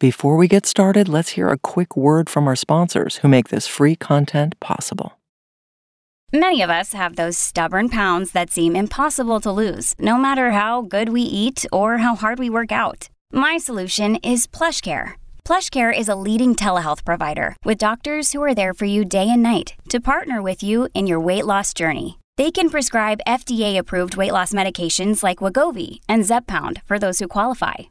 Before we get started, let's hear a quick word from our sponsors who make this free content possible. Many of us have those stubborn pounds that seem impossible to lose, no matter how good we eat or how hard we work out. My solution is PlushCare. PlushCare is a leading telehealth provider with doctors who are there for you day and night to partner with you in your weight loss journey. They can prescribe FDA-approved weight loss medications like Wegovy and Zepbound for those who qualify.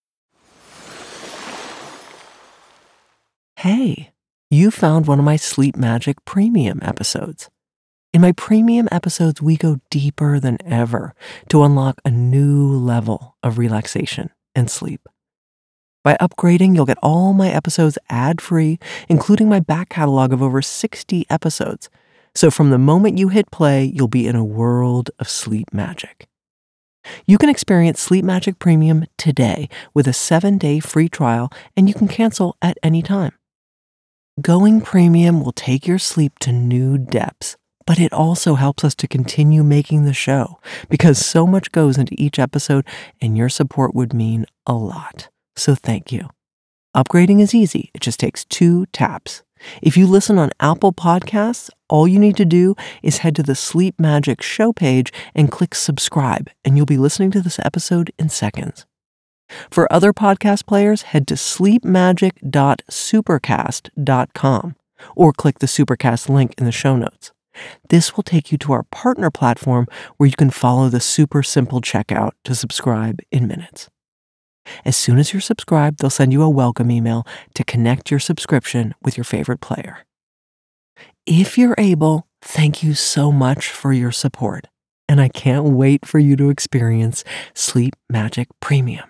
Hey, you found one of my Sleep Magic premium episodes. In my premium episodes, we go deeper than ever to unlock a new level of relaxation and sleep. By upgrading, you'll get all my episodes ad free, including my back catalog of over 60 episodes. So from the moment you hit play, you'll be in a world of sleep magic. You can experience Sleep Magic Premium today with a seven day free trial, and you can cancel at any time. Going premium will take your sleep to new depths, but it also helps us to continue making the show because so much goes into each episode, and your support would mean a lot. So thank you. Upgrading is easy, it just takes two taps. If you listen on Apple Podcasts, all you need to do is head to the Sleep Magic show page and click subscribe, and you'll be listening to this episode in seconds. For other podcast players, head to sleepmagic.supercast.com or click the Supercast link in the show notes. This will take you to our partner platform where you can follow the super simple checkout to subscribe in minutes. As soon as you're subscribed, they'll send you a welcome email to connect your subscription with your favorite player. If you're able, thank you so much for your support, and I can't wait for you to experience Sleep Magic Premium.